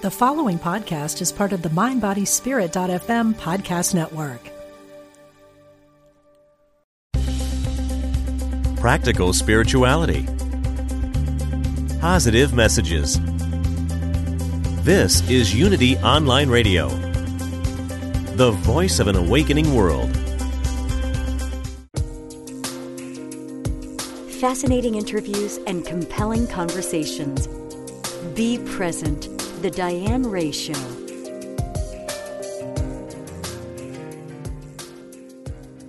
The following podcast is part of the MindBodySpirit.fm podcast network. Practical spirituality. Positive messages. This is Unity Online Radio, the voice of an awakening world. Fascinating interviews and compelling conversations. Be present the Diane Ray Show.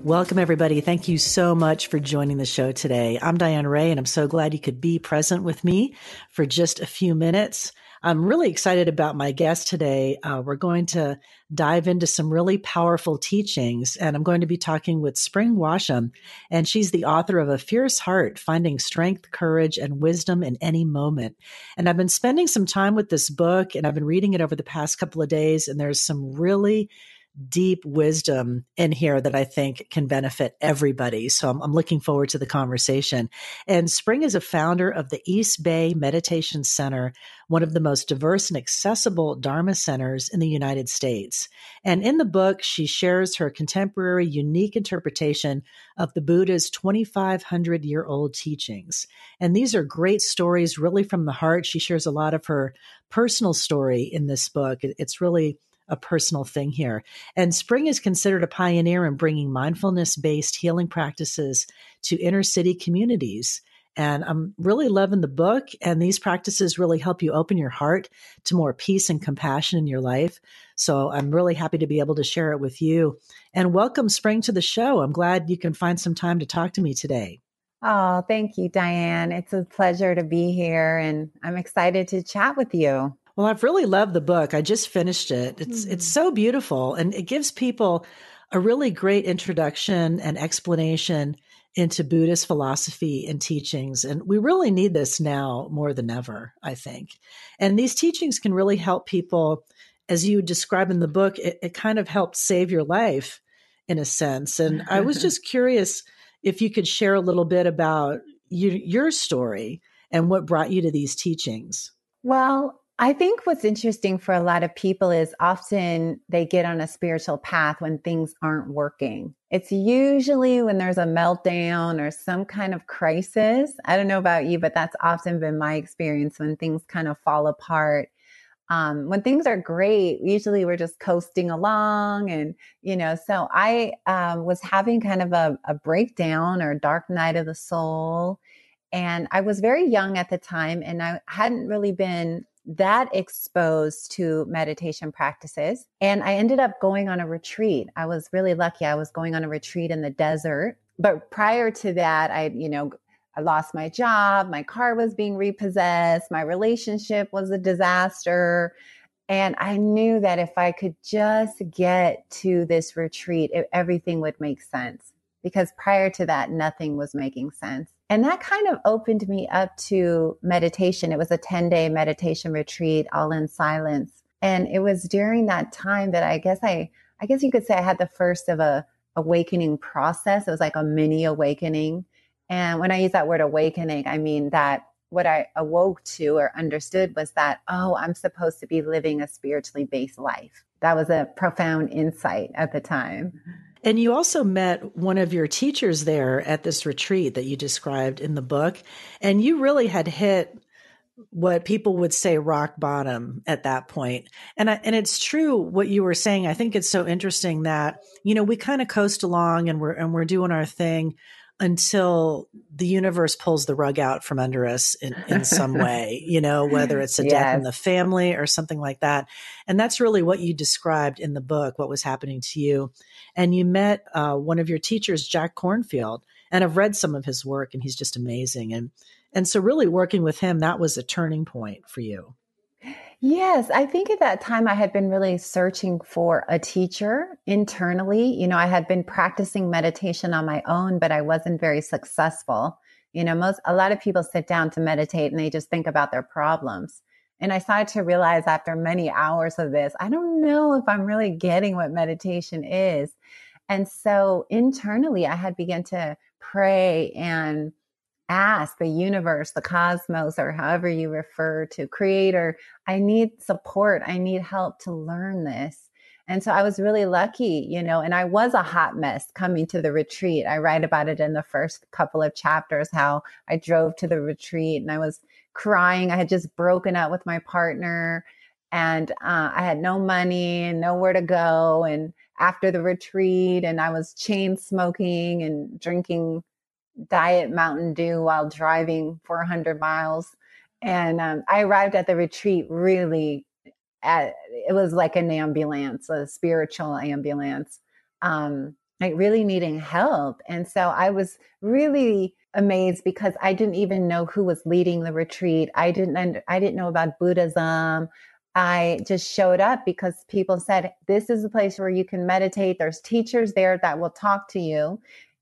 Welcome, everybody. Thank you so much for joining the show today. I'm Diane Ray, and I'm so glad you could be present with me for just a few minutes. I'm really excited about my guest today. Uh, we're going to dive into some really powerful teachings, and I'm going to be talking with Spring Washam, and she's the author of A Fierce Heart Finding Strength, Courage, and Wisdom in Any Moment. And I've been spending some time with this book, and I've been reading it over the past couple of days, and there's some really deep wisdom in here that I think can benefit everybody. So I'm, I'm, looking forward to the conversation. And Spring is a founder of the East Bay Meditation Center, one of the most diverse and accessible Dharma centers in the United States. And in the book, she shares her contemporary, unique interpretation of the Buddha's 2,500 year old teachings. And these are great stories, really from the heart. She shares a lot of her personal story in this book. It's really a personal thing here. And Spring is considered a pioneer in bringing mindfulness based healing practices to inner city communities. And I'm really loving the book. And these practices really help you open your heart to more peace and compassion in your life. So I'm really happy to be able to share it with you. And welcome, Spring, to the show. I'm glad you can find some time to talk to me today. Oh, thank you, Diane. It's a pleasure to be here, and I'm excited to chat with you. Well, I've really loved the book. I just finished it. It's mm-hmm. it's so beautiful and it gives people a really great introduction and explanation into Buddhist philosophy and teachings. And we really need this now more than ever, I think. And these teachings can really help people, as you describe in the book, it, it kind of helped save your life in a sense. And I was just curious if you could share a little bit about you, your story and what brought you to these teachings. Well, I think what's interesting for a lot of people is often they get on a spiritual path when things aren't working. It's usually when there's a meltdown or some kind of crisis. I don't know about you, but that's often been my experience when things kind of fall apart. Um, when things are great, usually we're just coasting along. And, you know, so I um, was having kind of a, a breakdown or dark night of the soul. And I was very young at the time and I hadn't really been that exposed to meditation practices. And I ended up going on a retreat. I was really lucky. I was going on a retreat in the desert. But prior to that, I, you know, I lost my job, my car was being repossessed, my relationship was a disaster. And I knew that if I could just get to this retreat, it, everything would make sense. Because prior to that, nothing was making sense. And that kind of opened me up to meditation. It was a 10 day meditation retreat, all in silence. And it was during that time that I guess I, I guess you could say I had the first of a awakening process. It was like a mini awakening. And when I use that word awakening, I mean that what I awoke to or understood was that, oh, I'm supposed to be living a spiritually based life. That was a profound insight at the time. Mm-hmm. And you also met one of your teachers there at this retreat that you described in the book. And you really had hit what people would say rock bottom at that point. And I, and it's true what you were saying. I think it's so interesting that, you know, we kind of coast along and we're and we're doing our thing until the universe pulls the rug out from under us in, in some way, you know, whether it's a yes. death in the family or something like that. And that's really what you described in the book, what was happening to you. And you met uh, one of your teachers, Jack Kornfield, and I've read some of his work and he's just amazing. And, and so really working with him, that was a turning point for you. Yes, I think at that time I had been really searching for a teacher internally. You know, I had been practicing meditation on my own, but I wasn't very successful. You know, most a lot of people sit down to meditate and they just think about their problems. And I started to realize after many hours of this, I don't know if I'm really getting what meditation is. And so internally, I had begun to pray and ask the universe, the cosmos, or however you refer to creator, I need support. I need help to learn this. And so I was really lucky, you know, and I was a hot mess coming to the retreat. I write about it in the first couple of chapters how I drove to the retreat and I was crying. I had just broken up with my partner and uh, I had no money and nowhere to go. And after the retreat, and I was chain smoking and drinking diet Mountain Dew while driving 400 miles. And um, I arrived at the retreat really at, it was like an ambulance, a spiritual ambulance, um, like really needing help. And so I was really amazed because I didn't even know who was leading the retreat. I didn't, I didn't know about Buddhism. I just showed up because people said, This is a place where you can meditate. There's teachers there that will talk to you.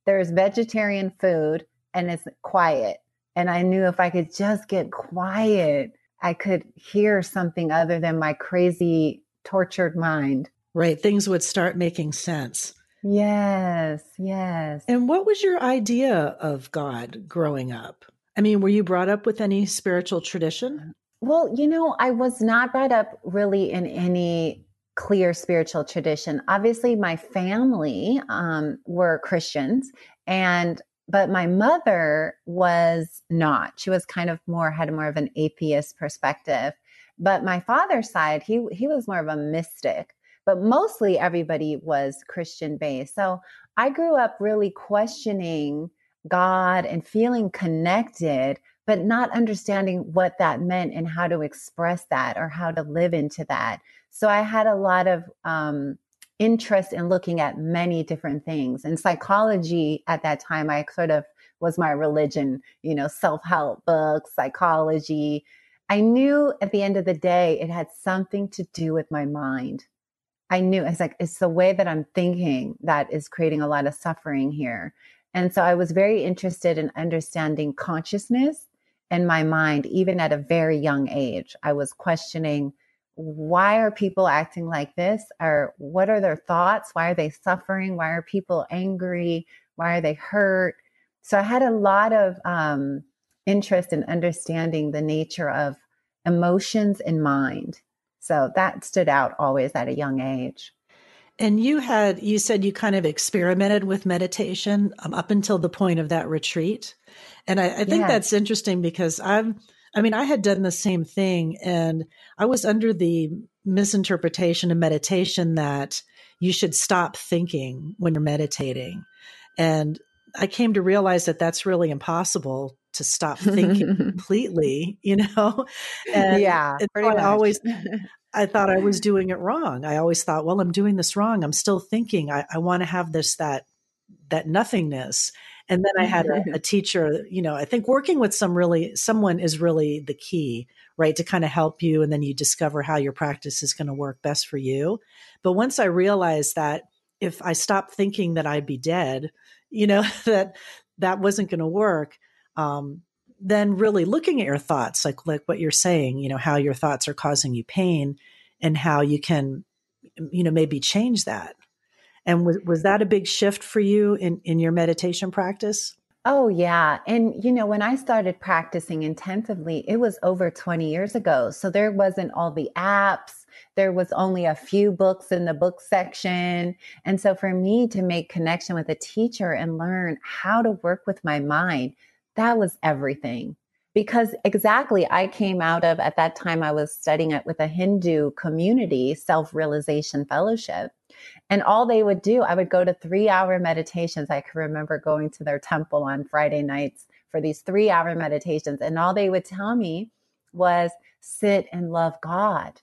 There's vegetarian food and it's quiet. And I knew if I could just get quiet, I could hear something other than my crazy, tortured mind. Right. Things would start making sense. Yes, yes. And what was your idea of God growing up? I mean, were you brought up with any spiritual tradition? Well, you know, I was not brought up really in any clear spiritual tradition. Obviously, my family um, were Christians, and but my mother was not. She was kind of more had more of an atheist perspective. But my father's side, he he was more of a mystic. But mostly everybody was Christian based. So I grew up really questioning God and feeling connected, but not understanding what that meant and how to express that or how to live into that. So I had a lot of um, interest in looking at many different things. And psychology at that time, I sort of was my religion, you know, self help books, psychology. I knew at the end of the day, it had something to do with my mind. I knew it's like, it's the way that I'm thinking that is creating a lot of suffering here. And so I was very interested in understanding consciousness and my mind, even at a very young age. I was questioning why are people acting like this? Or what are their thoughts? Why are they suffering? Why are people angry? Why are they hurt? So i had a lot of um, interest in understanding the nature of emotions and mind. So that stood out always at a young age. And you had you said you kind of experimented with meditation um, up until the point of that retreat. And i, I think that's interesting because i'm I mean, I had done the same thing and I was under the misinterpretation of meditation that you should stop thinking when you're meditating. And I came to realize that that's really impossible to stop thinking completely, you know? And yeah, pretty. I always, I thought I was doing it wrong. I always thought, well, I'm doing this wrong. I'm still thinking. I, I want to have this, that, that nothingness. And then I had a, a, teacher, you know, I think working with some really, someone is really the key, right? To kind of help you. And then you discover how your practice is going to work best for you. But once I realized that if I stopped thinking that I'd be dead, you know, that that wasn't going to work, um, then really looking at your thoughts, like, like what you're saying, you know, how your thoughts are causing you pain and how you can, you know, maybe change that and was, was that a big shift for you in, in your meditation practice? Oh, yeah. And, you know, when I started practicing intensively, it was over 20 years ago. So there wasn't all the apps, there was only a few books in the book section. And so for me to make connection with a teacher and learn how to work with my mind, that was everything. Because exactly, I came out of, at that time, I was studying it with a Hindu community, self realization fellowship. And all they would do, I would go to three hour meditations. I can remember going to their temple on Friday nights for these three hour meditations. And all they would tell me was sit and love God.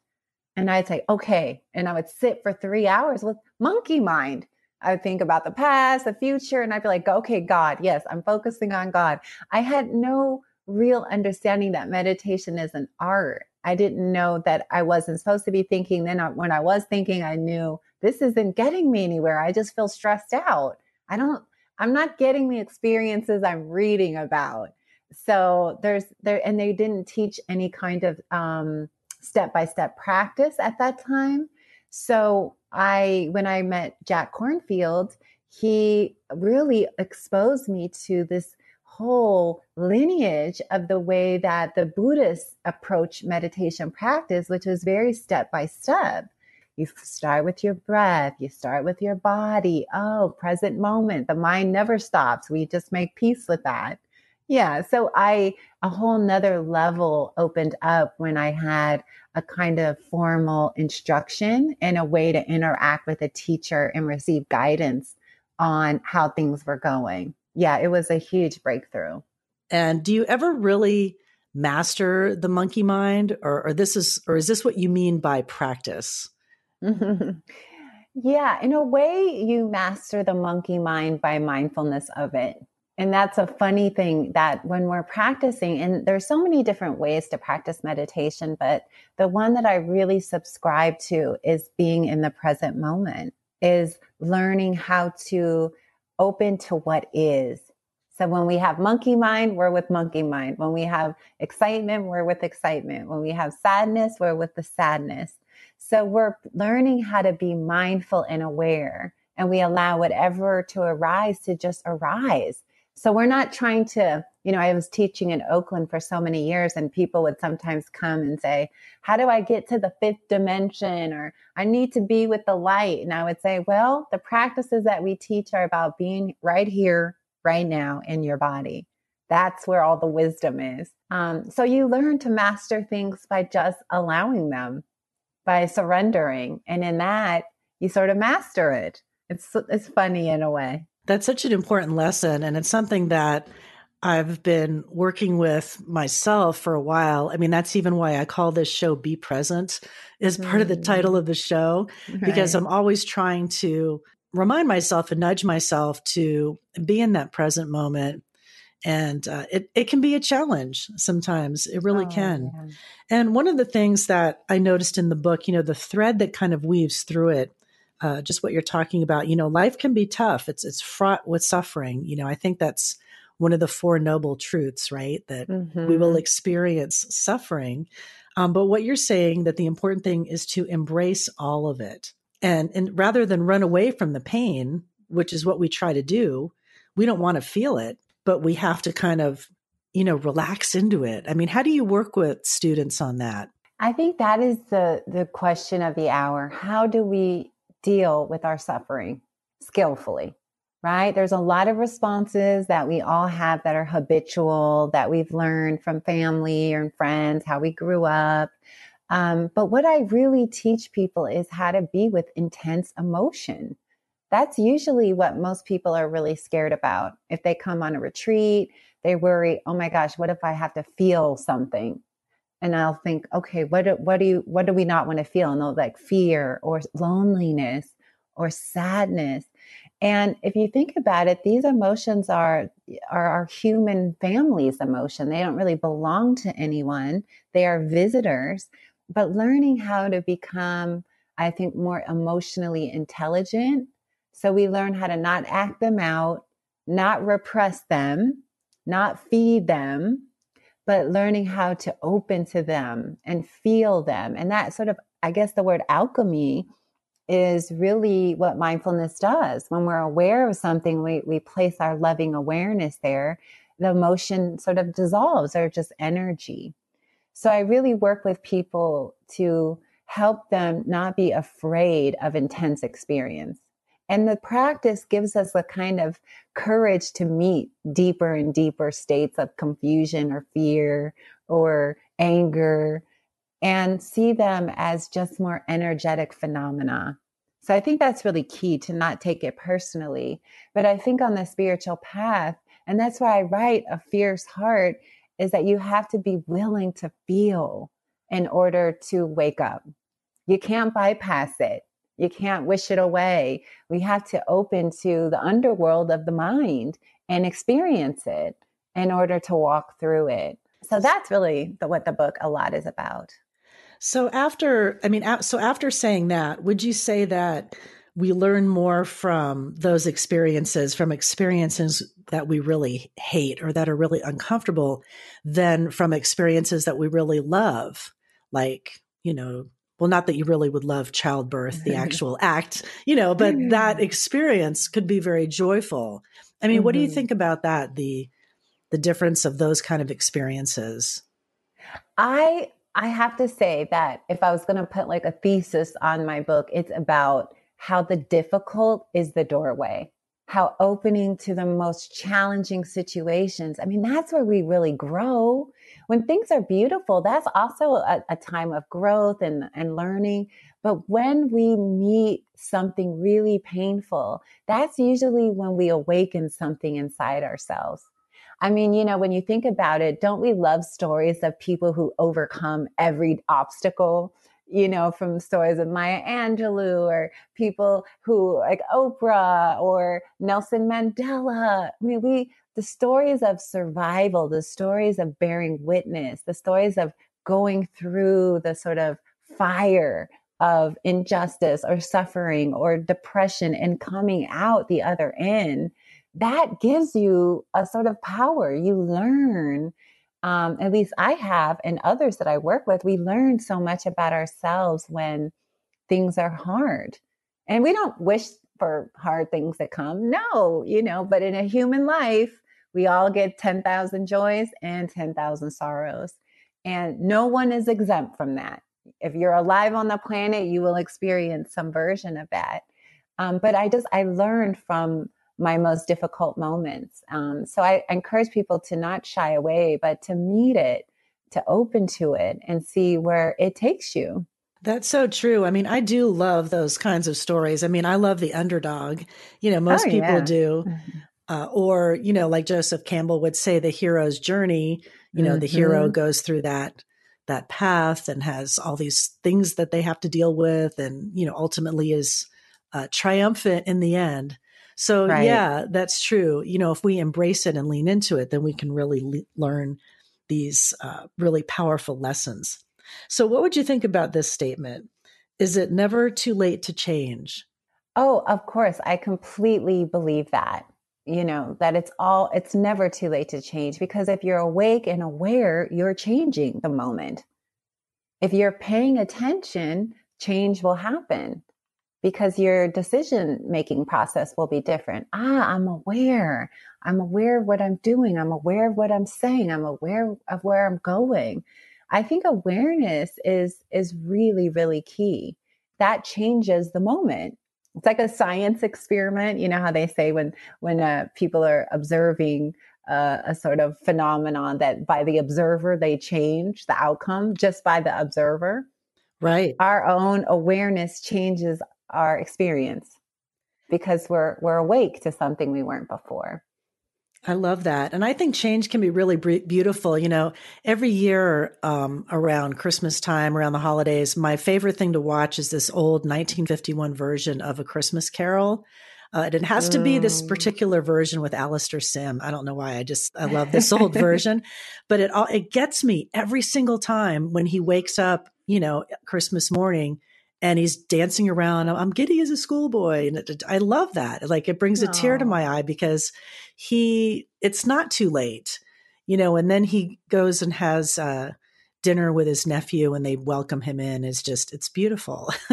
And I'd say, okay. And I would sit for three hours with monkey mind. I would think about the past, the future, and I'd be like, okay, God, yes, I'm focusing on God. I had no real understanding that meditation is an art. I didn't know that I wasn't supposed to be thinking. Then I, when I was thinking, I knew this isn't getting me anywhere. I just feel stressed out. I don't, I'm not getting the experiences I'm reading about. So there's there, and they didn't teach any kind of um, step-by-step practice at that time. So I, when I met Jack Kornfield, he really exposed me to this whole lineage of the way that the Buddhists approach meditation practice, which was very step by step. You start with your breath, you start with your body. Oh, present moment. The mind never stops. We just make peace with that. Yeah. So I, a whole nother level opened up when I had a kind of formal instruction and a way to interact with a teacher and receive guidance on how things were going. Yeah, it was a huge breakthrough. And do you ever really master the monkey mind or, or this is or is this what you mean by practice? yeah, in a way you master the monkey mind by mindfulness of it. And that's a funny thing that when we're practicing, and there's so many different ways to practice meditation, but the one that I really subscribe to is being in the present moment, is learning how to open to what is. So when we have monkey mind, we're with monkey mind. When we have excitement, we're with excitement. When we have sadness, we're with the sadness. So we're learning how to be mindful and aware, and we allow whatever to arise to just arise so we're not trying to, you know, I was teaching in Oakland for so many years, and people would sometimes come and say, How do I get to the fifth dimension? Or I need to be with the light. And I would say, Well, the practices that we teach are about being right here, right now in your body. That's where all the wisdom is. Um, so you learn to master things by just allowing them, by surrendering. And in that, you sort of master it. It's, it's funny in a way. That's such an important lesson. And it's something that I've been working with myself for a while. I mean, that's even why I call this show Be Present, is part mm. of the title of the show, right. because I'm always trying to remind myself and nudge myself to be in that present moment. And uh, it, it can be a challenge sometimes. It really oh, can. Yeah. And one of the things that I noticed in the book, you know, the thread that kind of weaves through it uh, just what you're talking about. You know, life can be tough. It's it's fraught with suffering. You know, I think that's one of the four noble truths, right? That mm-hmm. we will mm-hmm. experience suffering. Um, but what you're saying that the important thing is to embrace all of it, and and rather than run away from the pain, which is what we try to do, we don't want to feel it, but we have to kind of you know relax into it. I mean, how do you work with students on that? I think that is the the question of the hour. How do we deal with our suffering skillfully, right? There's a lot of responses that we all have that are habitual, that we've learned from family and friends, how we grew up. Um, but what I really teach people is how to be with intense emotion. That's usually what most people are really scared about. If they come on a retreat, they worry, oh my gosh, what if I have to feel something? And I'll think, okay, what do, what do you what do we not want to feel? And they'll like fear or loneliness or sadness. And if you think about it, these emotions are are our human family's emotion. They don't really belong to anyone. They are visitors. But learning how to become, I think, more emotionally intelligent. So we learn how to not act them out, not repress them, not feed them, but learning how to open to them and feel them. And that sort of, I guess the word alchemy is really what mindfulness does. When we're aware of something, we, we place our loving awareness there, the emotion sort of dissolves or just energy. So I really work with people to help them not be afraid of intense experience. And the practice gives us a kind of courage to meet deeper and deeper states of confusion or fear or anger and see them as just more energetic phenomena. So I think that's really key to not take it personally. But I think on the spiritual path, and that's why I write A Fierce Heart, is that you have to be willing to feel in order to wake up. You can't bypass it. You can't wish it away. We have to open to the underworld of the mind and experience it in order to walk through it. So that's really the, what the book a lot is about. So after, I mean, so after saying that, would you say that we learn more from those experiences, from experiences that we really hate or that are really uncomfortable, than from experiences that we really love, like you know well, not that you really would love childbirth, the actual act, you know, but that experience could be very joyful. I mean, mm-hmm. what do you mm-hmm. think about that? The the difference of those kind of experiences? I I have to say that if I was going to put like a thesis on my book, it's about how the difficult is the doorway, how opening to the most challenging situations. I mean, that's where we really grow. When things are beautiful, that's also a, a time of growth and, and learning. But when we meet something really painful, that's usually when we awaken something inside ourselves. I mean, you know, when you think about it, don't we love stories of people who overcome every obstacle? You know, from stories of Maya Angelou or people who like Oprah or Nelson Mandela. I mean, we, the stories of survival, the stories of bearing witness, the stories of going through the sort of fire of injustice or suffering or depression and coming out the other end that gives you a sort of power. You learn, um, at least I have, and others that I work with, we learn so much about ourselves when things are hard. And we don't wish for hard things that come. No, you know, but in a human life, we all get 10,000 joys and 10,000 sorrows. And no one is exempt from that. If you're alive on the planet, you will experience some version of that. Um, but I just, I learned from my most difficult moments. Um, so I encourage people to not shy away, but to meet it, to open to it and see where it takes you. That's so true. I mean, I do love those kinds of stories. I mean, I love the underdog. You know, most oh, people yeah. do. Uh, or, you know, like Joseph Campbell would say, the hero's journey, you know, mm-hmm. the hero mm-hmm. goes through that that path and has all these things that they have to deal with and you know ultimately is uh, triumphant in the end so right. yeah, that's true. You know, if we embrace it and lean into it, then we can really le- learn these uh, really powerful lessons. So what would you think about this statement? Is it never too late to change? Oh, of course. I completely believe that. You know, that it's all, it's never too late to change because if you're awake and aware, you're changing the moment. If you're paying attention, change will happen because your decision making process will be different. Ah, I'm aware. I'm aware of what I'm doing. I'm aware of what I'm saying. I'm aware of where I'm going. I think awareness is is really really key. That changes the moment. It's like a science experiment. You know how they say when when uh, people are observing uh, a sort of phenomenon that by the observer they change the outcome just by the observer. Right. Our own awareness changes our experience because we're we're awake to something we weren't before. I love that. And I think change can be really beautiful. You know, every year um, around Christmas time, around the holidays, my favorite thing to watch is this old 1951 version of A Christmas Carol. Uh, and it has to be this mm. particular version with Alastair Sim. I don't know why. I just I love this old version, but it all it gets me every single time when he wakes up. You know, Christmas morning and he's dancing around. I'm giddy as a schoolboy. And it, I love that. Like it brings a tear to my eye because he, it's not too late, you know, and then he goes and has, uh, dinner with his nephew and they welcome him in is just it's beautiful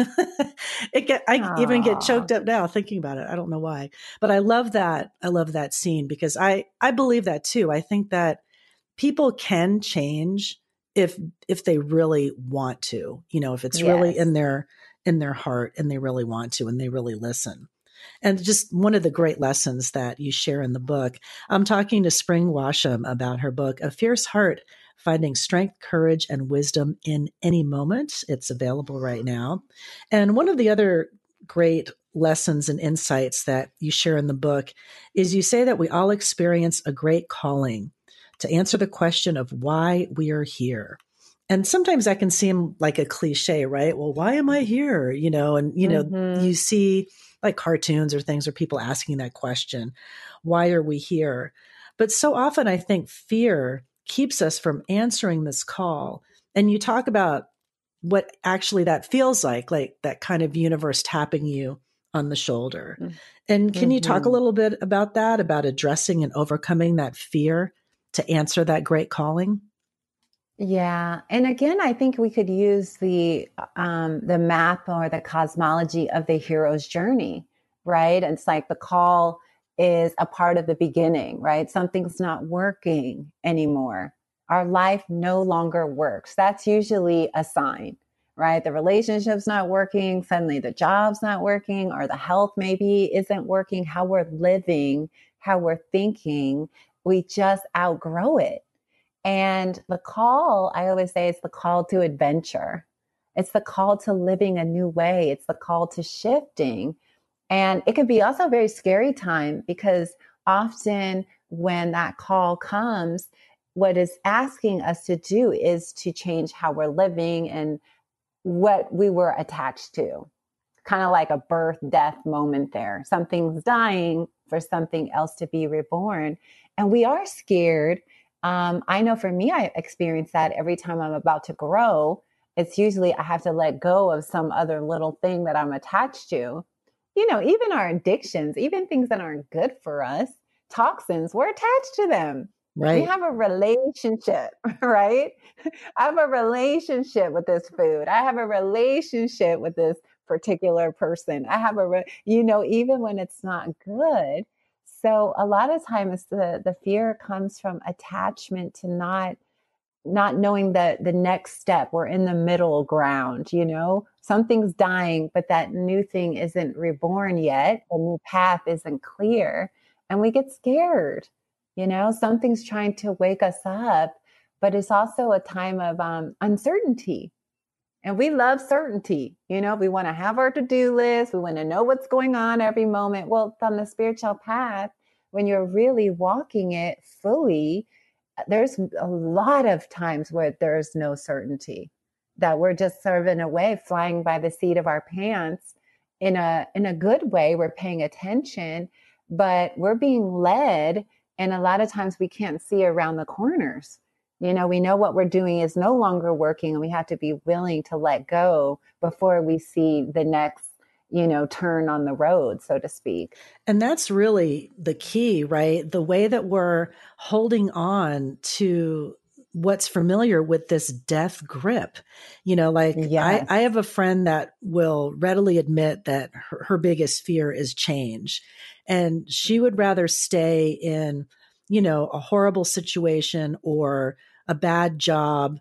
it get i Aww. even get choked up now thinking about it i don't know why but i love that i love that scene because i i believe that too i think that people can change if if they really want to you know if it's yes. really in their in their heart and they really want to and they really listen. And just one of the great lessons that you share in the book. I'm talking to Spring Washam about her book, A Fierce Heart Finding Strength, Courage, and Wisdom in Any Moment. It's available right now. And one of the other great lessons and insights that you share in the book is you say that we all experience a great calling to answer the question of why we are here. And sometimes that can seem like a cliche, right? Well, why am I here? You know, and you know, mm-hmm. you see like cartoons or things or people asking that question, why are we here? But so often I think fear keeps us from answering this call. And you talk about what actually that feels like, like that kind of universe tapping you on the shoulder. Mm-hmm. And can you talk a mm-hmm. little bit about that, about addressing and overcoming that fear to answer that great calling? Yeah, and again, I think we could use the um, the map or the cosmology of the hero's journey, right? And It's like the call is a part of the beginning, right? Something's not working anymore. Our life no longer works. That's usually a sign, right? The relationship's not working. Suddenly the job's not working, or the health maybe isn't working. How we're living, how we're thinking, we just outgrow it. And the call, I always say, it's the call to adventure. It's the call to living a new way. It's the call to shifting. And it can be also a very scary time because often when that call comes, what is asking us to do is to change how we're living and what we were attached to. Kind of like a birth death moment there. Something's dying for something else to be reborn. And we are scared. Um, I know for me, I experience that every time I'm about to grow. It's usually I have to let go of some other little thing that I'm attached to. You know, even our addictions, even things that aren't good for us, toxins, we're attached to them. Right. We have a relationship, right? I have a relationship with this food. I have a relationship with this particular person. I have a, you know, even when it's not good. So a lot of times the the fear comes from attachment to not not knowing the the next step. We're in the middle ground, you know. Something's dying, but that new thing isn't reborn yet. The new path isn't clear, and we get scared you know, something's trying to wake us up, but it's also a time of um, uncertainty. And we love certainty. You know, we want to have our to do list. We want to know what's going on every moment. Well, on the spiritual path, when you're really walking it fully, uh, there's a lot of times where there's no certainty that we're just sort of in a way flying by the seat of our pants in a in a good way we're paying attention but we're being led and a lot of times we can't see around the corners. You know, we know what we're doing is no longer working and we have to be willing to let go before we see the next you know, turn on the road, so to speak. And that's really the key, right? The way that we're holding on to what's familiar with this death grip. You know, like yes. I, I have a friend that will readily admit that her, her biggest fear is change. And she would rather stay in, you know, a horrible situation or a bad job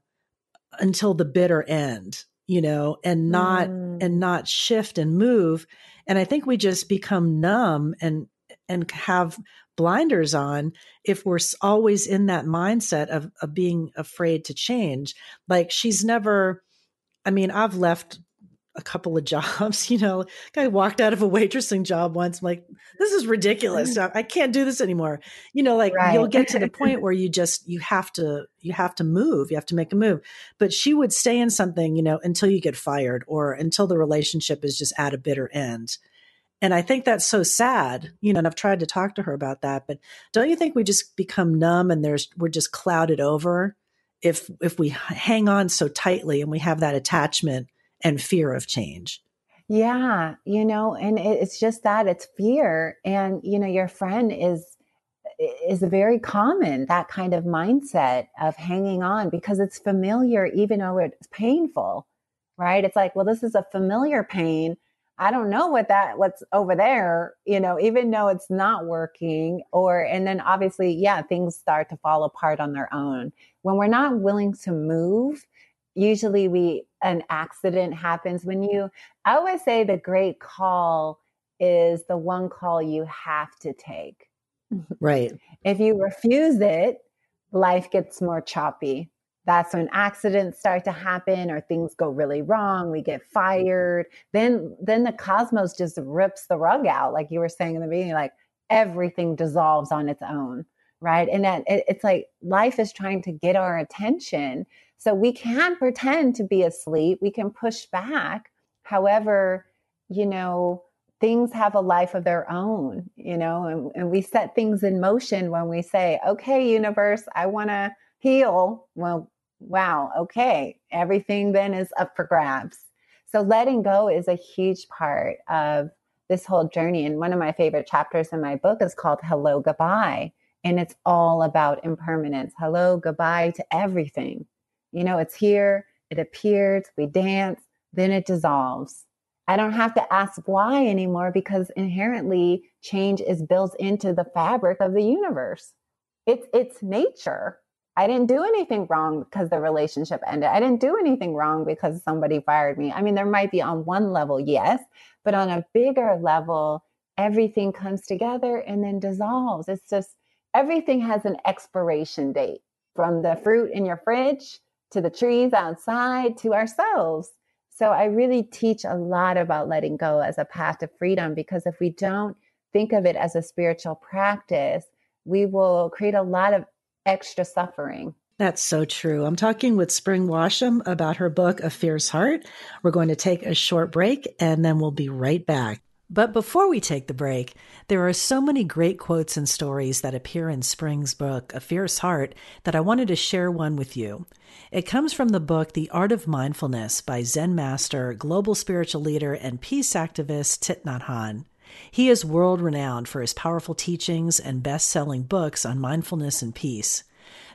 until the bitter end, you know, and not mm. and not shift and move. And I think we just become numb and and have blinders on if we're always in that mindset of, of being afraid to change. Like she's never, I mean, I've left a couple of jobs. You know, I walked out of a waitressing job once. I'm like, this is ridiculous. I can't do this anymore. You know, like right. you'll get to the point where you just you have to you have to move. You have to make a move. But she would stay in something, you know, until you get fired or until the relationship is just at a bitter end. And I think that's so sad, you know, and I've tried to talk to her about that, but don't you think we just become numb and there's we're just clouded over if if we hang on so tightly and we have that attachment and fear of change. Yeah, you know, and it's just that it's fear and you know your friend is is very common that kind of mindset of hanging on because it's familiar even though it's painful. Right? It's like, well this is a familiar pain. I don't know what that what's over there, you know, even though it's not working or and then obviously yeah, things start to fall apart on their own. When we're not willing to move, usually we an accident happens when you i always say the great call is the one call you have to take. Right. If you refuse it life gets more choppy. That's when accidents start to happen or things go really wrong we get fired then then the cosmos just rips the rug out like you were saying in the beginning like everything dissolves on its own right? And that it, it's like life is trying to get our attention so we can pretend to be asleep, we can push back. However, you know, things have a life of their own, you know, and, and we set things in motion when we say, okay, universe, I want to heal. Well, wow, okay, everything then is up for grabs. So letting go is a huge part of this whole journey. And one of my favorite chapters in my book is called Hello, Goodbye. And it's all about impermanence. Hello, goodbye to everything. You know, it's here, it appears, we dance, then it dissolves. I don't have to ask why anymore because inherently change is built into the fabric of the universe. It's it's nature. I didn't do anything wrong because the relationship ended. I didn't do anything wrong because somebody fired me. I mean, there might be on one level, yes, but on a bigger level, everything comes together and then dissolves. It's just everything has an expiration date from the fruit in your fridge to the trees outside to ourselves. So I really teach a lot about letting go as a path to freedom because if we don't think of it as a spiritual practice, we will create a lot of extra suffering. That's so true. I'm talking with Spring Washam about her book, A Fierce Heart. We're going to take a short break and then we'll be right back. But before we take the break, there are so many great quotes and stories that appear in Spring's book, A Fierce Heart, that I wanted to share one with you. It comes from the book The Art of Mindfulness by Zen master, global spiritual leader, and peace activist Thich Nhat Hanh. He is world renowned for his powerful teachings and best selling books on mindfulness and peace.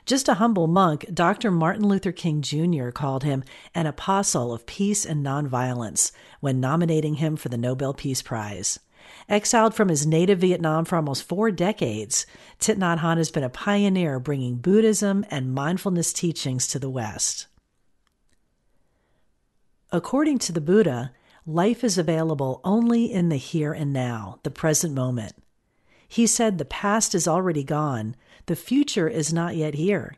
Just a humble monk, Dr. Martin Luther King Jr. called him an apostle of peace and nonviolence when nominating him for the Nobel Peace Prize. Exiled from his native Vietnam for almost four decades, Thich Nhat Hanh has been a pioneer bringing Buddhism and mindfulness teachings to the West. According to the Buddha, life is available only in the here and now, the present moment. He said the past is already gone, the future is not yet here.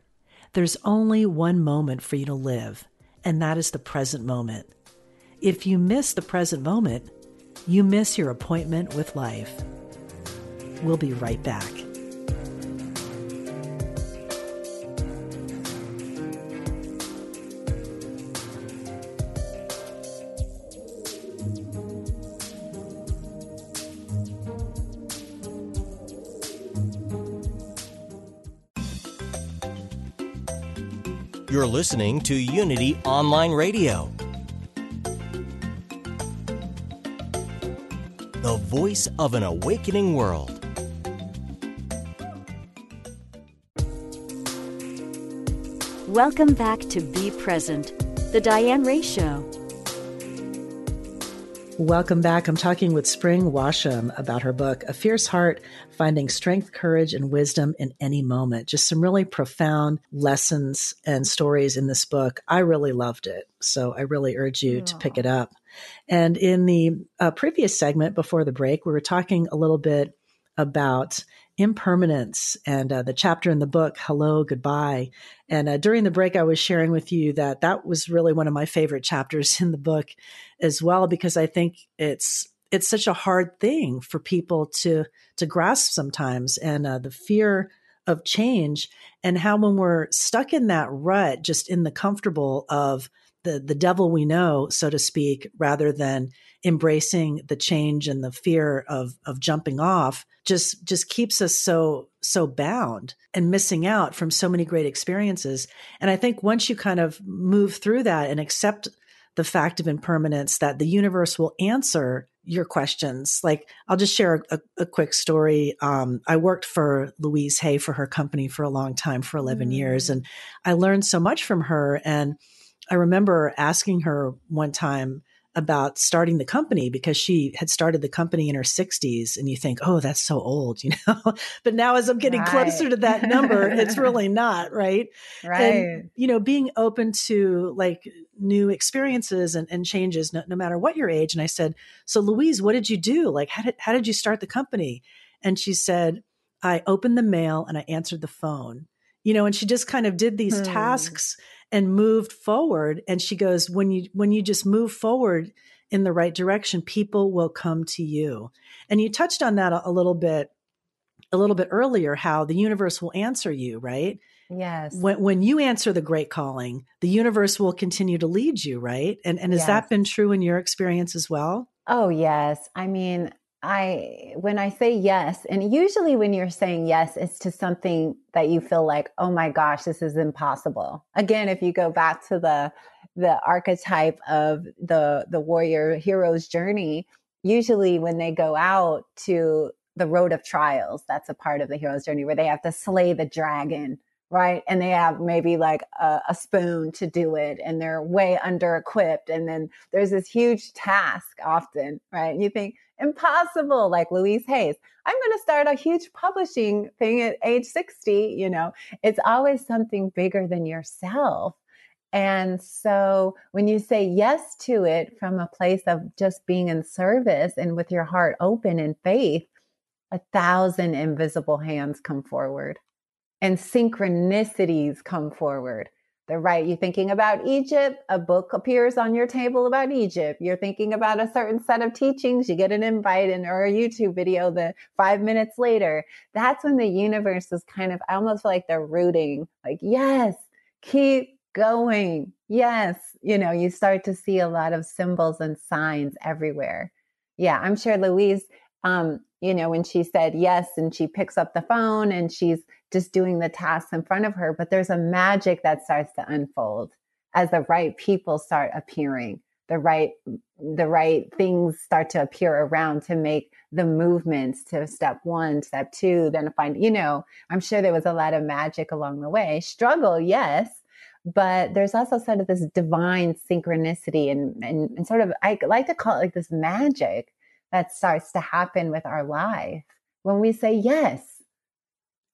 There's only one moment for you to live, and that is the present moment. If you miss the present moment, you miss your appointment with life. We'll be right back. You're listening to Unity Online Radio, the voice of an awakening world. Welcome back to Be Present, the Diane Ray Show. Welcome back. I'm talking with Spring Washam about her book, A Fierce Heart Finding Strength, Courage, and Wisdom in Any Moment. Just some really profound lessons and stories in this book. I really loved it. So I really urge you Aww. to pick it up. And in the uh, previous segment before the break, we were talking a little bit about impermanence and uh, the chapter in the book hello goodbye. And uh, during the break i was sharing with you that that was really one of my favorite chapters in the book as well because i think it's it's such a hard thing for people to to grasp sometimes and uh, the fear of change and how when we're stuck in that rut just in the comfortable of the the devil we know so to speak rather than embracing the change and the fear of of jumping off just just keeps us so so bound and missing out from so many great experiences. And i think once you kind of move through that and accept the fact of impermanence that the universe will answer your questions like i'll just share a, a quick story. Um, i worked for louise hay for her company for a long time for 11 mm. years and i learned so much from her. And i remember asking her one time about starting the company because she had started the company in her 60s and you think oh that's so old you know? But now as i'm getting right. closer to that number it's really not right? Right. and, you know being open to like new experiences and, and changes no, no matter what your age and i said so louise what did you do? Like how did, how did you start the company? And she said i opened the mail and i answered the phone you know and she just kind of did these hmm. tasks and moved forward. And she goes when you when you just move forward in the right direction people will come to you. And you touched on that a, a little bit a little bit earlier how the universe will answer you right? Yes. When when you answer the great calling the universe will continue to lead you right? And and has yes. that been true in your experience as well? Oh yes. I mean I when I say yes, and usually when you're saying yes, it's to something that you feel like, oh my gosh, this is impossible. Again, if you go back to the the archetype of the the warrior hero's journey, usually when they go out to the road of trials, that's a part of the hero's journey where they have to slay the dragon, right? And they have maybe like a, a, spoon to do it and they're way under equipped. And then there's this huge task often, right? And you think, impossible, like Louise Hay's. I'm going to start a huge publishing thing at age 60. You know, it's always something bigger than yourself. And so when you say yes to it from a place of just being in service and with your heart open in faith, a thousand invisible hands come forward and synchronicities come forward. The right, you're thinking about Egypt, a book appears on your table about Egypt. You're thinking about a certain set of teachings, you get an invite and or a YouTube video the five minutes later. That's when the universe is kind of I almost feel like they're rooting, like, yes, keep going. Yes. You know, you start to see a lot of symbols and signs everywhere. Yeah, I'm sure Louise um, you know, when she said yes and she picks up the phone and she's just doing the tasks in front of her, but there's a magic that starts to unfold as the right people start appearing, the right the right things start to appear around to make the movements to step one, step two, then find, you know, I'm sure there was a lot of magic along the way. Struggle, yes, but there's also sort of this divine synchronicity and, and, and sort of, I like to call it like this magic that starts to happen with our life when we say yes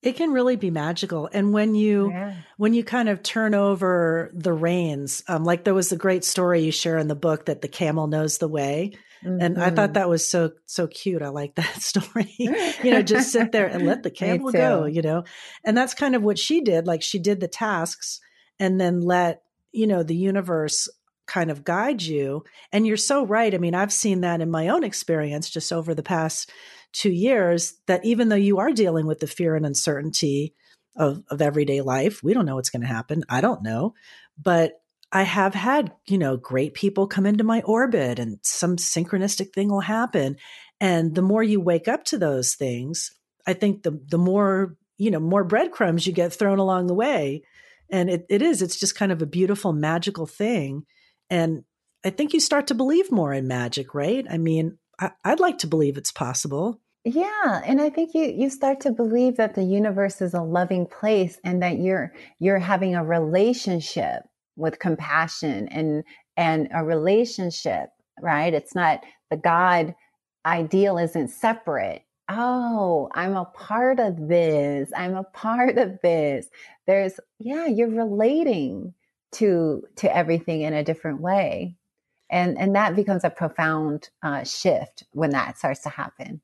it can really be magical and when you yeah. when you kind of turn over the reins um, like there was a great story you share in the book that the camel knows the way mm-hmm. and i thought mm-hmm. that was so so cute i like that story you know just sit there and let the camel go you know and that's kind of what she did like she did the tasks and then let you know the universe kind of guide you. And you're so right. I mean, I've seen that in my own experience just over the past two years that even though you are dealing with the fear and uncertainty of, of everyday life, we don't know what's going to happen. I don't know. But I have had, you know, great people come into my orbit and some synchronistic thing will happen. And the more you wake up to those things, I think the the more, you know, more breadcrumbs you get thrown along the way. And it, it is, it's just kind of a beautiful, magical thing and I think you start to believe more in magic, right? I mean, I, would like to believe it's possible. Yeah, and I think you you start to believe that the universe is a loving place and that you're you're having a relationship with compassion and and a relationship, right? It's not the God ideal isn't separate. Oh, I'm a part of this. I'm a part of this. There's yeah, you're relating to to everything in a different way. And and that becomes a profound uh, shift when that starts to happen.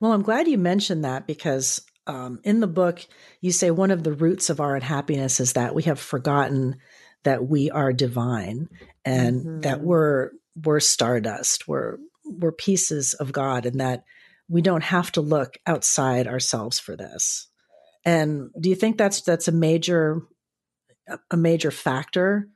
Well i'm glad you mentioned that because um, in the book you say one of the roots of our unhappiness is that we have forgotten that we are divine and mm-hmm. that we're we're stardust. We're we're pieces of god and that we don't have to look outside ourselves for this. And do you think that's that's a major a major factor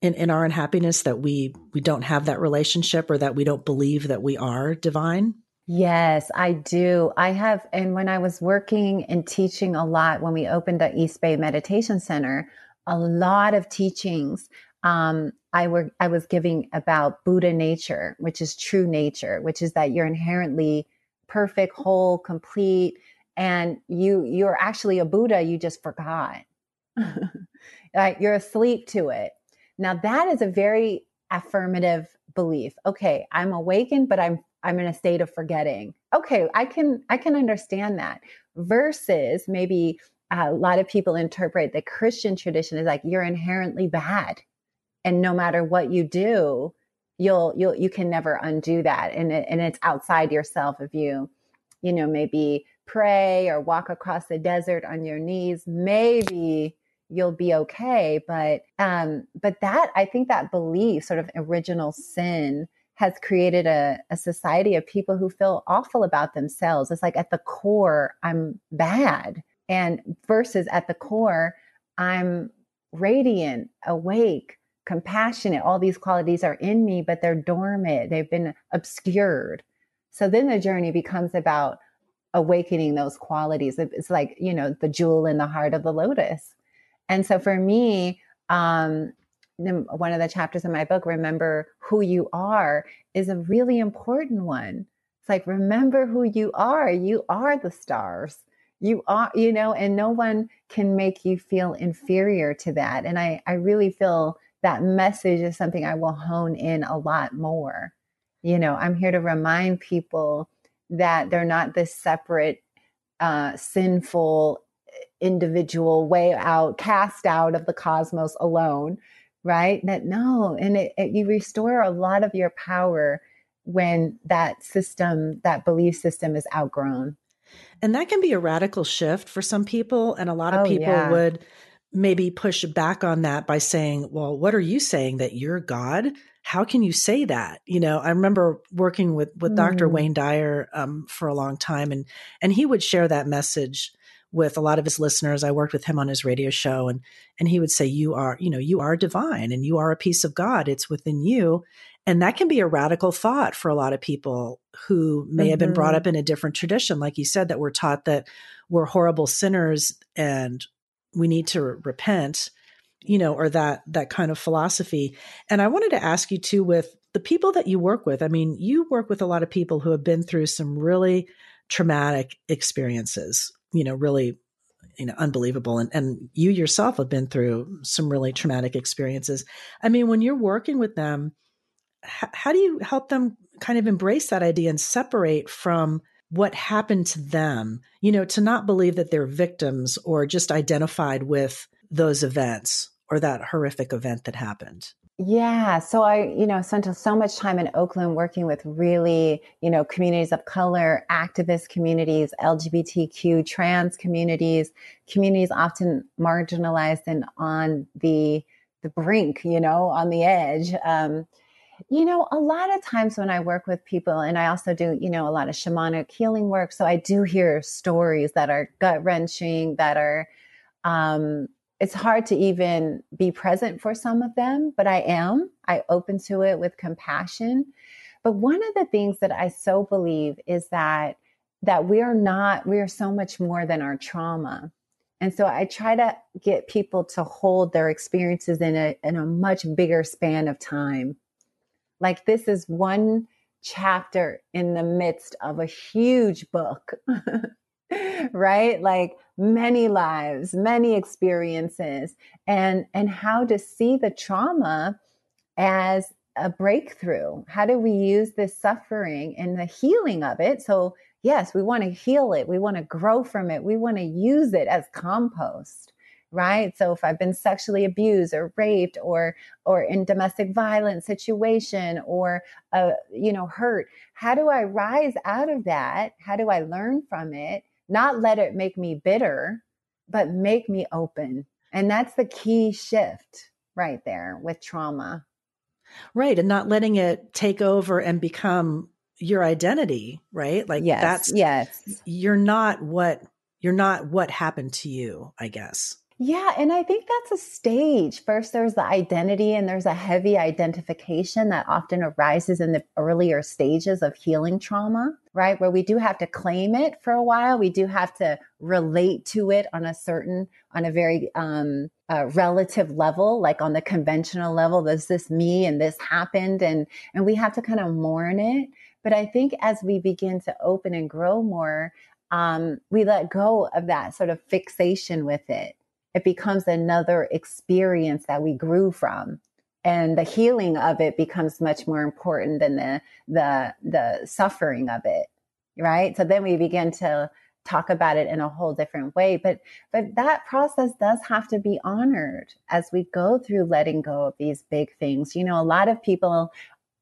in, in our unhappiness that we we don't have that relationship or that we don't believe that we are divine? Yes, I do. I have, and when I was working and teaching a lot, when we opened the East Bay Meditation Center, a lot of teachings um, I were I was giving about Buddha nature, which is true nature, which is that you're inherently perfect, whole, complete, and you you're actually a Buddha. You just forgot. You're asleep to it. Now that is a very affirmative belief. Okay, I'm awakened, but I'm I'm in a state of forgetting. Okay, I can I can understand that. Versus maybe uh, a lot of people interpret the Christian tradition as like you're inherently bad, and no matter what you do, you'll you'll you can never undo that, and it, and it's outside yourself if you, you know, maybe pray or walk across the desert on your knees. Maybe you'll be okay but um but that i think that belief sort of original sin has created a, a society of people who feel awful about themselves. It's like at the core i'm bad and versus at the core i'm radiant awake compassionate. All these qualities are in me but they're dormant. They've been obscured. So then the journey becomes about awakening those qualities. It's like you know the jewel in the heart of the lotus and so for me, um, one of the chapters in my book, Remember Who You Are, is a really important one. It's like, remember who you are. You are the stars. You are, you know, and no one can make you feel inferior to that. And I, I really feel that message is something I will hone in a lot more. You know, I'm here to remind people that they're not this separate, uh, sinful individual way out, cast out of the cosmos alone, right? That no, and it, it, you restore a lot of your power when that system, that belief system is outgrown. And that can be a radical shift for some people. And a lot of oh, people yeah. would maybe push back on that by saying, well, what are you saying that you're God? How can you say that? You know, I remember working with, with mm. Dr. Wayne Dyer um, for a long time and, and he would share that message with a lot of his listeners. I worked with him on his radio show and, and he would say, you are, you know, you are divine and you are a piece of God. It's within you. And that can be a radical thought for a lot of people who may mm-hmm. have been brought mm-hmm. up in a different tradition. Like you said, that we're taught that we're horrible sinners and we need to repent, you know, or that, that kind of philosophy. And I wanted to ask you too, with the people that you work with, I mean, you work with a lot of people who have been through some really traumatic experiences, you know, really you know unbelievable. And and you yourself have been through some really traumatic experiences. I mean when you're working with them how do you help them kind of embrace that idea and separate from what happened to them, you know, to not believe that they're victims or just identified with those events or that horrific event that happened? Yeah. So I, you know, spent so much time in Oakland working with really, you know, communities of color, activist communities, LGBTQ, trans communities, communities often marginalized and on the the brink, you know, on the edge. Um, you know, a lot of times when I work with people, and I also do, you know, a lot of shamanic healing work. So I do hear stories that are gut wrenching, that are, um, it's hard to even be present for some of them, but I am. I open to it with compassion. But one of the things that I so believe is that that we are not, we are so much more than our trauma. And so I try to get people to hold their experiences in a in a much bigger span of time like this is one chapter in the midst of a huge book. right? Like many lives, many experiences and and how to see the trauma as a breakthrough. How do we use this suffering and the healing of it? So, yes, we want to heal it. We want to grow from it. We want to use it as compost right so if i've been sexually abused or raped or or in domestic violence situation or uh, you know hurt how do i rise out of that how do i learn from it not let it make me bitter but make me open. And that's the key shift right there with trauma. Right and not letting it take over and become your identity right? Like yes, that's yes. you're not what you're not what happened to you i guess yeah, and I think that's a stage. First, there's the identity, and there's a heavy identification that often arises in the earlier stages of healing trauma, right? Where we do have to claim it for a while. We do have to relate to it on a certain, on a very um, uh, relative level, like on the conventional level. There's this me, and this happened, and and we have to kind of mourn it. But I think as we begin to open and grow more, um, we let go of that sort of fixation with it it becomes another experience that we grew from. And the healing of it becomes much more important than the the the suffering of it right? So then we begin to talk about it in a whole different way. But but that process does have to be honored as we go through letting go of these big things. You know a lot of people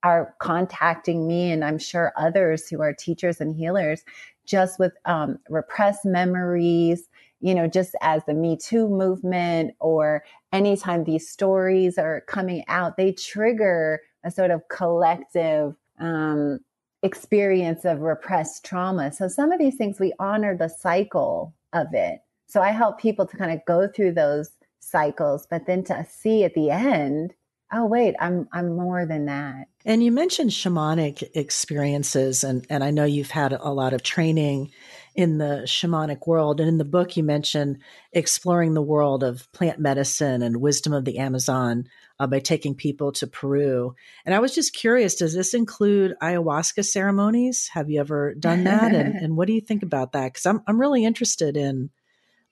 are contacting me and i'm sure others who are teachers and healers just with um, repressed memories you know, just as the Me Too movement or anytime these stories are coming out, they trigger a sort of collective um, experience of repressed trauma. So some of these things we honor the cycle of it. So I help people to kind of go through those cycles, but then to see at the end, oh wait, I'm I'm more than that. And you mentioned shamanic experiences and and I know you've had a lot of training in the shamanic world. And in the book, you mentioned exploring the world of plant medicine and wisdom of the Amazon. uh, by taking people to Peru. And I was just curious, does this include ayahuasca ceremonies? Have you ever done that? and, and what do you think about that? Because I'm, I'm really interested in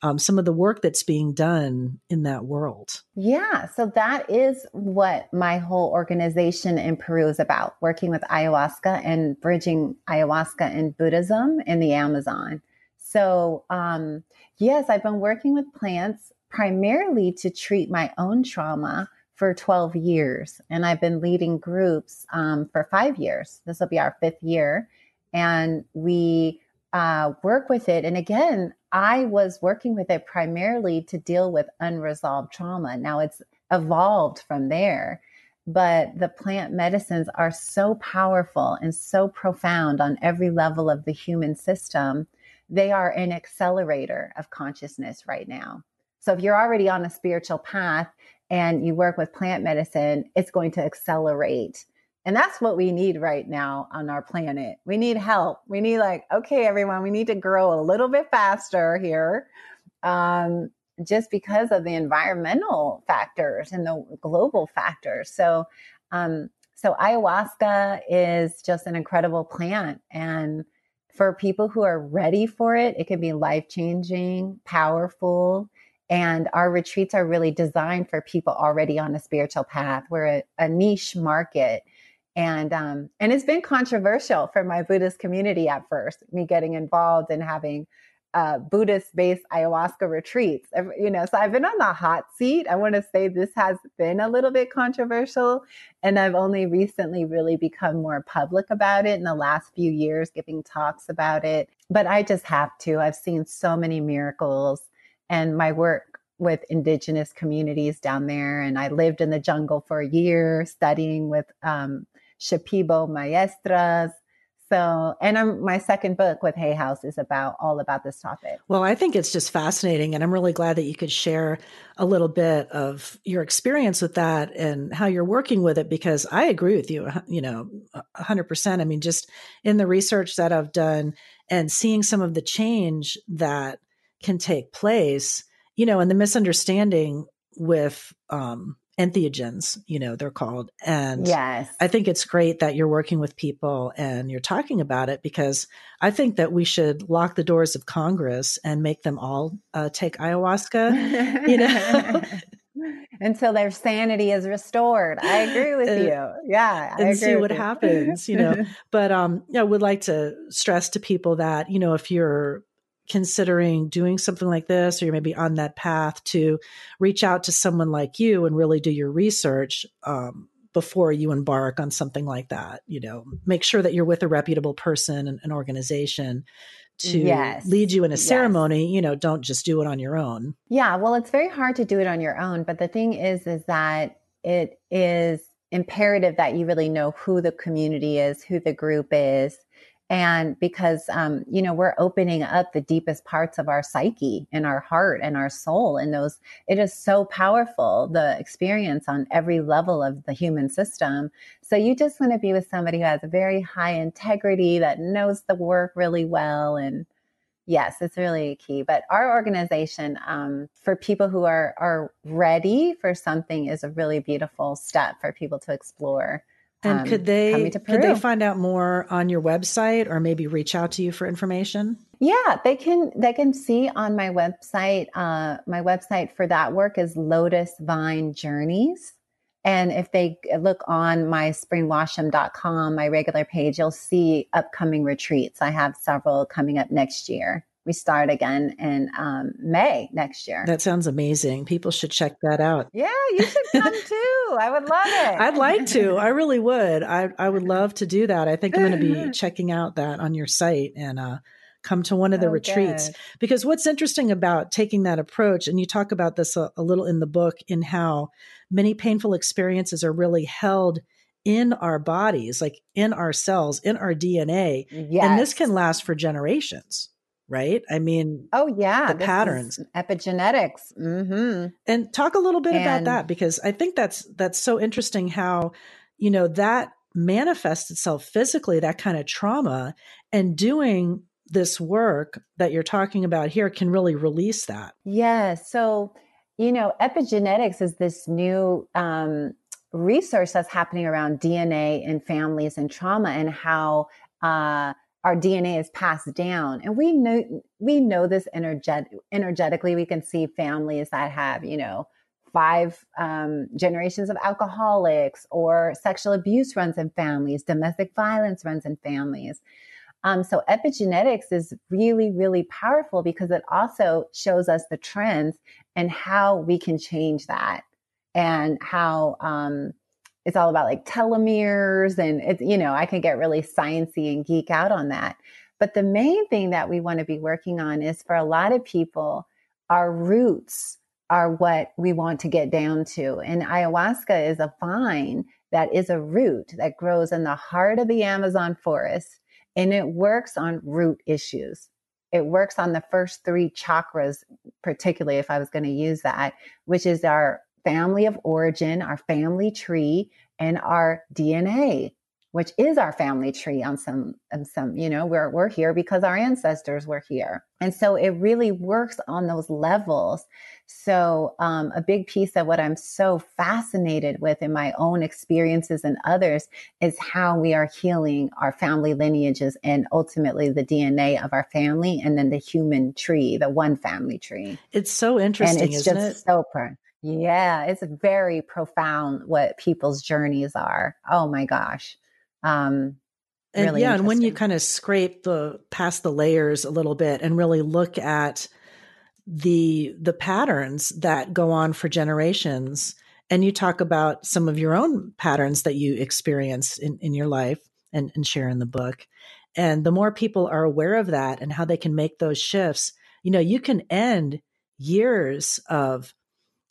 um, some of the work that's being done in that world. Yeah, so that is what my whole organization in Peru is about working with ayahuasca and bridging ayahuasca and Buddhism in the Amazon. So, um, yes, I've been working with plants primarily to treat my own trauma for 12 years. And I've been leading groups um, for five years. This will be our fifth year. And we uh, work with it. And again, I was working with it primarily to deal with unresolved trauma. Now it's evolved from there, but the plant medicines are so powerful and so profound on every level of the human system. They are an accelerator of consciousness right now. So if you're already on a spiritual path and you work with plant medicine, it's going to accelerate and that's what we need right now on our planet. We need help. We need, like, okay, everyone, we need to grow a little bit faster here. Um, just because of the environmental factors and the global factors. So, um, so ayahuasca is just an incredible plant. And for people who are ready for it, it can be life changing, powerful. And our retreats are really designed for people already on a spiritual path. We're a, a niche market and um, and it's been controversial for my Buddhist community at first. Me getting involved and having uh, Buddhist-based ayahuasca retreats. You know, so I've been on the hot seat. I want to say this has been a little bit controversial, and I've only recently really become more public about it in the last few years, giving talks about it. But I just have to. I've seen so many miracles, and my work with indigenous communities down there, and I lived in the jungle for a year studying with. Um, Shipibo Maestras. So, and I'm, my second book with Hay House is about all about this topic. Well, I think it's just fascinating. And I'm really glad that you could share a little bit of your experience with that and how you're working with it, because I agree with you, you know, 100%. I mean, just in the research that I've done and seeing some of the change that can take place, you know, and the misunderstanding with um, entheogens, you know, they're called. And yes. I think it's great that you're working with people and you're talking about it because I think that we should lock the doors of Congress and make them all uh, take ayahuasca, you know. Until their sanity is restored. I agree with uh, you. Yeah. I and see what happens, you know. but um, I would like to stress to people that, you know, if you're considering doing something like this, or you're maybe on that path to reach out to someone like you and really do your research um, before you embark on something like that. You know, make sure that you're with a reputable person and an organization to yes. lead you in a ceremony yes. you know don't just do it on your own yeah well it's very hard to do it on your own but the thing is is that it is imperative that you really know who the community is who the group is and because um, you know we're opening up the deepest parts of our psyche and our heart and our soul and those it is so powerful the experience on every level of the human system. So you just want to be with somebody who has a very high integrity that knows the work really well and yes it's really key. But our organization um, for people who are are ready for something is a really beautiful step for people to explore and um, could they could they find out more on your website or maybe reach out to you for information? Yeah, they can they can see on my website. Uh, my website for that work is Lotus Vine Journeys. And if they look on my springwasham.com, my regular page, you'll see upcoming retreats. I have several coming up next year we start again in um, May next year. That sounds amazing. People should check that out. Yeah, you should come too. I would love it. I'd like to. I really would. I I would love to do that. I think I'm going to be checking out that on your site and uh, come to one of the oh, retreats. Good. Because what's interesting about taking that approach, and you talk about this a, a little in the book, in how many painful experiences are really held in our bodies, like in our cells, in our DNA. Yes. And this can last for generations right? I mean, oh yeah, the patterns, epigenetics, mm-hmm. and talk a little bit and, about that because I think that's that's so interesting how you know that manifests itself physically, that kind of trauma, and doing this work that you're talking about here can really release that. Yeah. So you know, epigenetics is this new um, research that's happening around DNA and families and trauma and how uh, our DNA is passed down. And we know we know this energet- energetically. We can see families that have, you know, five um, generations of alcoholics or sexual abuse runs in families, domestic violence runs in families. Um, so epigenetics is really, really powerful because it also shows us the trends and how we can change that and how um, it's all about like telomeres and it's, you know, I can get really sciencey and geek out on that. But the main thing that we want to be working on is for a lot of people, our roots are what we want to get down to. And ayahuasca is a vine that is a root that grows in the heart of the Amazon forest and it works on root issues. It works on the first three chakras, particularly if I was going to use that, which is our family of origin, our family tree, and our DNA which is our family tree on some on some you know we're we're here because our ancestors were here. And so it really works on those levels. So um, a big piece of what i'm so fascinated with in my own experiences and others is how we are healing our family lineages and ultimately the dna of our family and then the human tree the one family tree. It's so interesting and it's isn't just it? so per- yeah it's very profound what people's journeys are oh my gosh um, and really yeah, and when you kind of scrape the past the layers a little bit and really look at the the patterns that go on for generations, and you talk about some of your own patterns that you experience in, in your life and, and share in the book. And the more people are aware of that and how they can make those shifts, you know, you can end years of,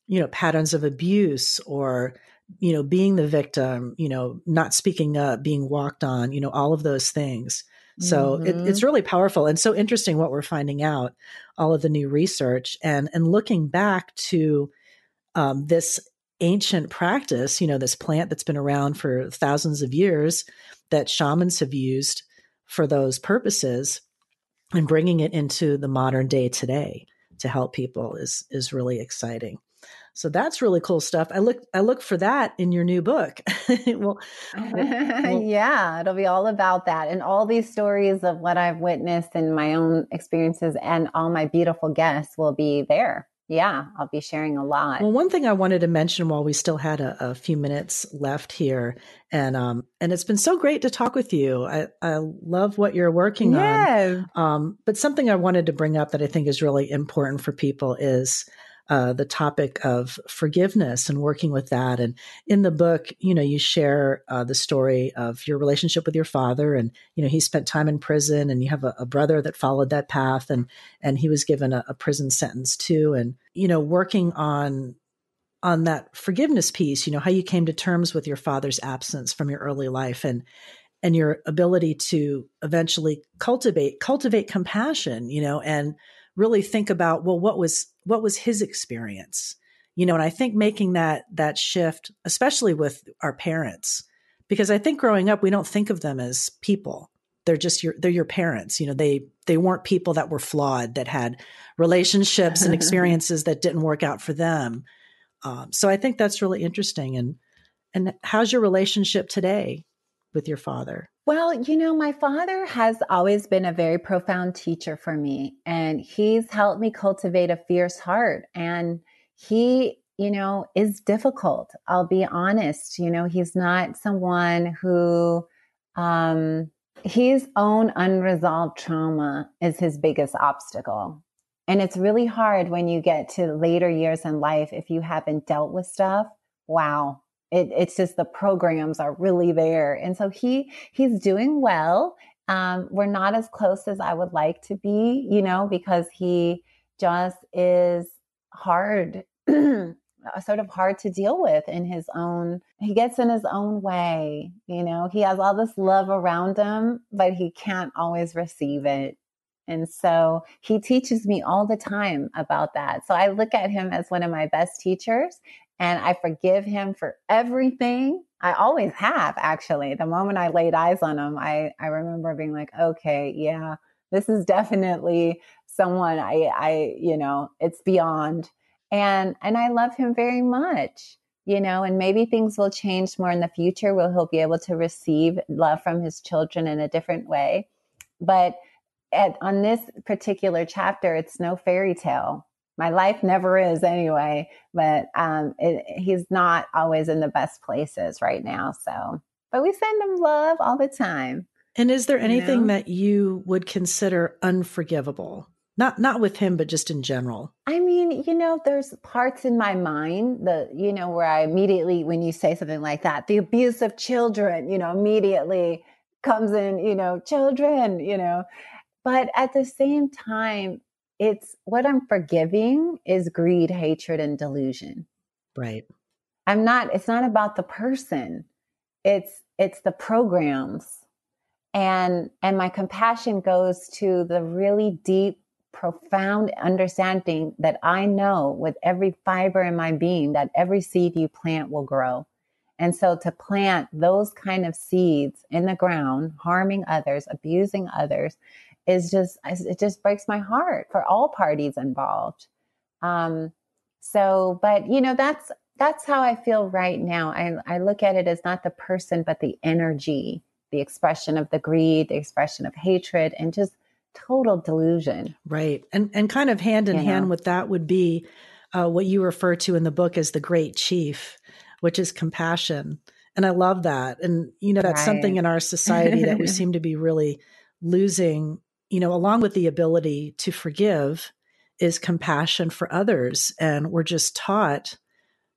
you know, patterns of abuse or you know, being the victim, you know, not speaking up, being walked on, you know, all of those things. So mm-hmm. it, it's really powerful and so interesting what we're finding out, all of the new research and and looking back to um, this ancient practice, you know, this plant that's been around for thousands of years that shamans have used for those purposes, and bringing it into the modern day today to help people is is really exciting. So that's really cool stuff. I look I look for that in your new book. well, well, yeah, it'll be all about that and all these stories of what I've witnessed and my own experiences and all my beautiful guests will be there. Yeah, I'll be sharing a lot. Well, one thing I wanted to mention while we still had a, a few minutes left here, and um, and it's been so great to talk with you. I, I love what you're working yeah. on. Um, but something I wanted to bring up that I think is really important for people is uh, the topic of forgiveness and working with that. And in the book, you know, you share uh, the story of your relationship with your father, and you know, he spent time in prison, and you have a, a brother that followed that path, and and he was given a, a prison sentence too. And you know, working on on that forgiveness piece, you know, how you came to terms with your father's absence from your early life, and and your ability to eventually cultivate cultivate compassion, you know, and really think about well what was what was his experience? You know and i think making that that shift especially with our parents because i think growing up we don't think of them as people. They're just your they're your parents. You know they they weren't people that were flawed that had relationships and experiences that didn't work out for them. Um, so i think that's really interesting. And and how's your relationship today with your father well, you know, my father has always been a very profound teacher for me, and he's helped me cultivate a fierce heart. And he, you know, is difficult. I'll be honest. You know, he's not someone who, um, his own unresolved trauma is his biggest obstacle. And it's really hard when you get to later years in life if you haven't dealt with stuff. Wow, it, it's just the programs are really there. And so he he's doing well. Um, we're not as close as I would like to be, you know, because he just is hard, sort of hard to deal with in his own. He gets in his own way, you know. He has all this love around him, but he can't always receive it. And so he teaches me all the time about that. So I look at him as one of my best teachers and I forgive him for everything. I always have actually. The moment I laid eyes on him, I I remember being like, okay, yeah, this is definitely someone I I you know, it's beyond. And and I love him very much. you know, and maybe things will change more in the future where he'll be able to receive love from his children in a different way. But at, on this particular chapter, it's no fairy tale. My life never is anyway, but um, it, he's not always in the best places right now. So, but we send him love all the time. And is there anything you know? that you would consider unforgivable? Not not with him, but just in general. I mean, you know, there's parts in my mind that, you know, where I immediately, when you say something like that, the abuse of children, you know, immediately comes in, you know, children, you know. But at the same time, it's what I'm forgiving is greed, hatred, and delusion. Right. I'm not, it's not about the person. It's it's the programs. And and my compassion goes to the really deep profound understanding that I know with every fiber in my being that every seed you plant will grow. And so to plant those kind of seeds in the ground, harming others, abusing others, is just, it just breaks my heart for all parties involved. Um, so, but you know, that's, that's how I feel right now. I, I look at it as not the person, but the energy, the expression of the greed, the expression of hatred, and just total delusion. Right. And and kind of hand in you hand know? with that would be uh, what you refer to in the book as the great chief, which is compassion. And I love that. And you know that's right. something in our society that we seem to be really losing, you know, along with the ability to forgive is compassion for others. And we're just taught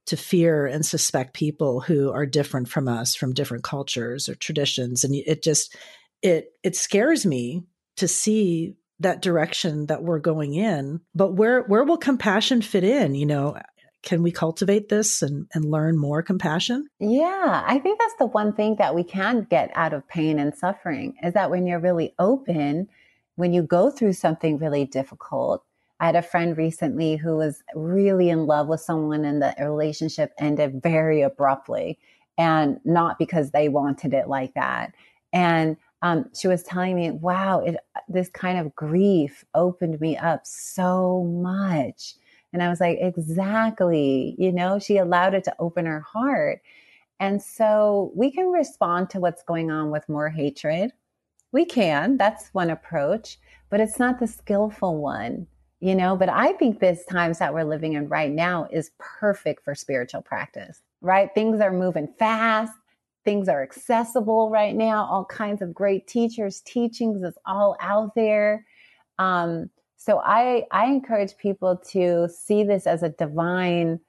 to fear and suspect people who are different from us from different cultures or traditions. And it just it it scares me to see that direction that we're going in. But where where will compassion fit in? You know can we cultivate this and, and learn more compassion? Yeah i think that's the one thing that we can get out of pain and suffering is that when you're really open when you go through something really difficult i had a friend recently who was really in love with someone and the relationship ended very abruptly and not because they wanted it like that and um, she was telling me, wow, it, this kind of grief opened me up so much. And I was like, exactly. You know, she allowed it to open her heart. And so we can respond to what's going on with more hatred. We can. That's one approach, but it's not the skillful one, you know. But I think this times that we're living in right now is perfect for spiritual practice, right? Things are moving fast things are accessible right now all kinds of great teachers teachings is all out there um, so i i encourage people to see this as a divine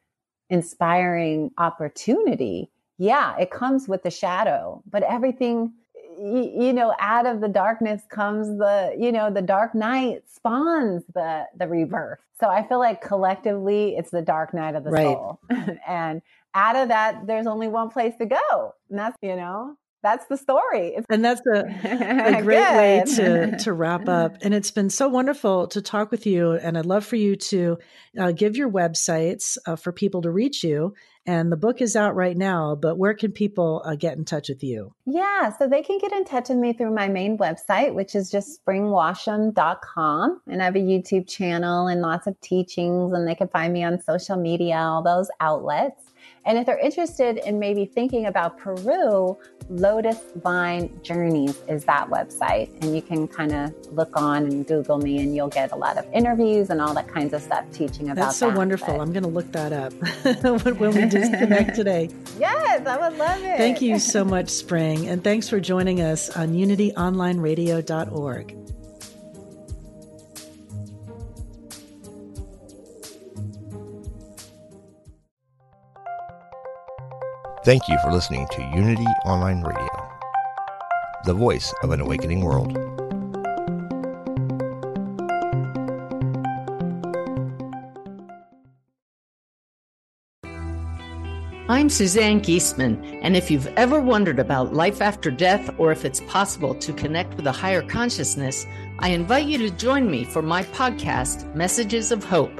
inspiring opportunity yeah it comes with the shadow but everything you, know out of the darkness comes the you know the dark night spawns the the rebirth so i feel like collectively it's the dark night of the right. soul and out of that, there's only one place to go. And that's, you know, that's the story. And that's a, a great way to, to wrap up. And it's been so wonderful to talk with you. And I'd love for you to uh, give your websites uh, for people to reach you. And the book is out right now, but where can people uh, get in touch with you? Yeah, so they can get in touch with me through my main website, which is just springwasham.com. And I have a YouTube channel and lots of teachings, and they can find me on social media, all those outlets. And if they're interested in maybe thinking about Peru, Lotus Vine Journeys is that website. And you can kind of look on and Google me, and you'll get a lot of interviews and all that kinds of stuff teaching about That's so that. wonderful. But... I'm going to look that up when we disconnect today. Yes, I would love it. Thank you so much, Spring. And thanks for joining us on unityonlineradio.org. Thank you for listening to Unity Online Radio, the voice of an awakening world. I'm Suzanne Giesemann, and if you've ever wondered about life after death or if it's possible to connect with a higher consciousness, I invite you to join me for my podcast, Messages of Hope.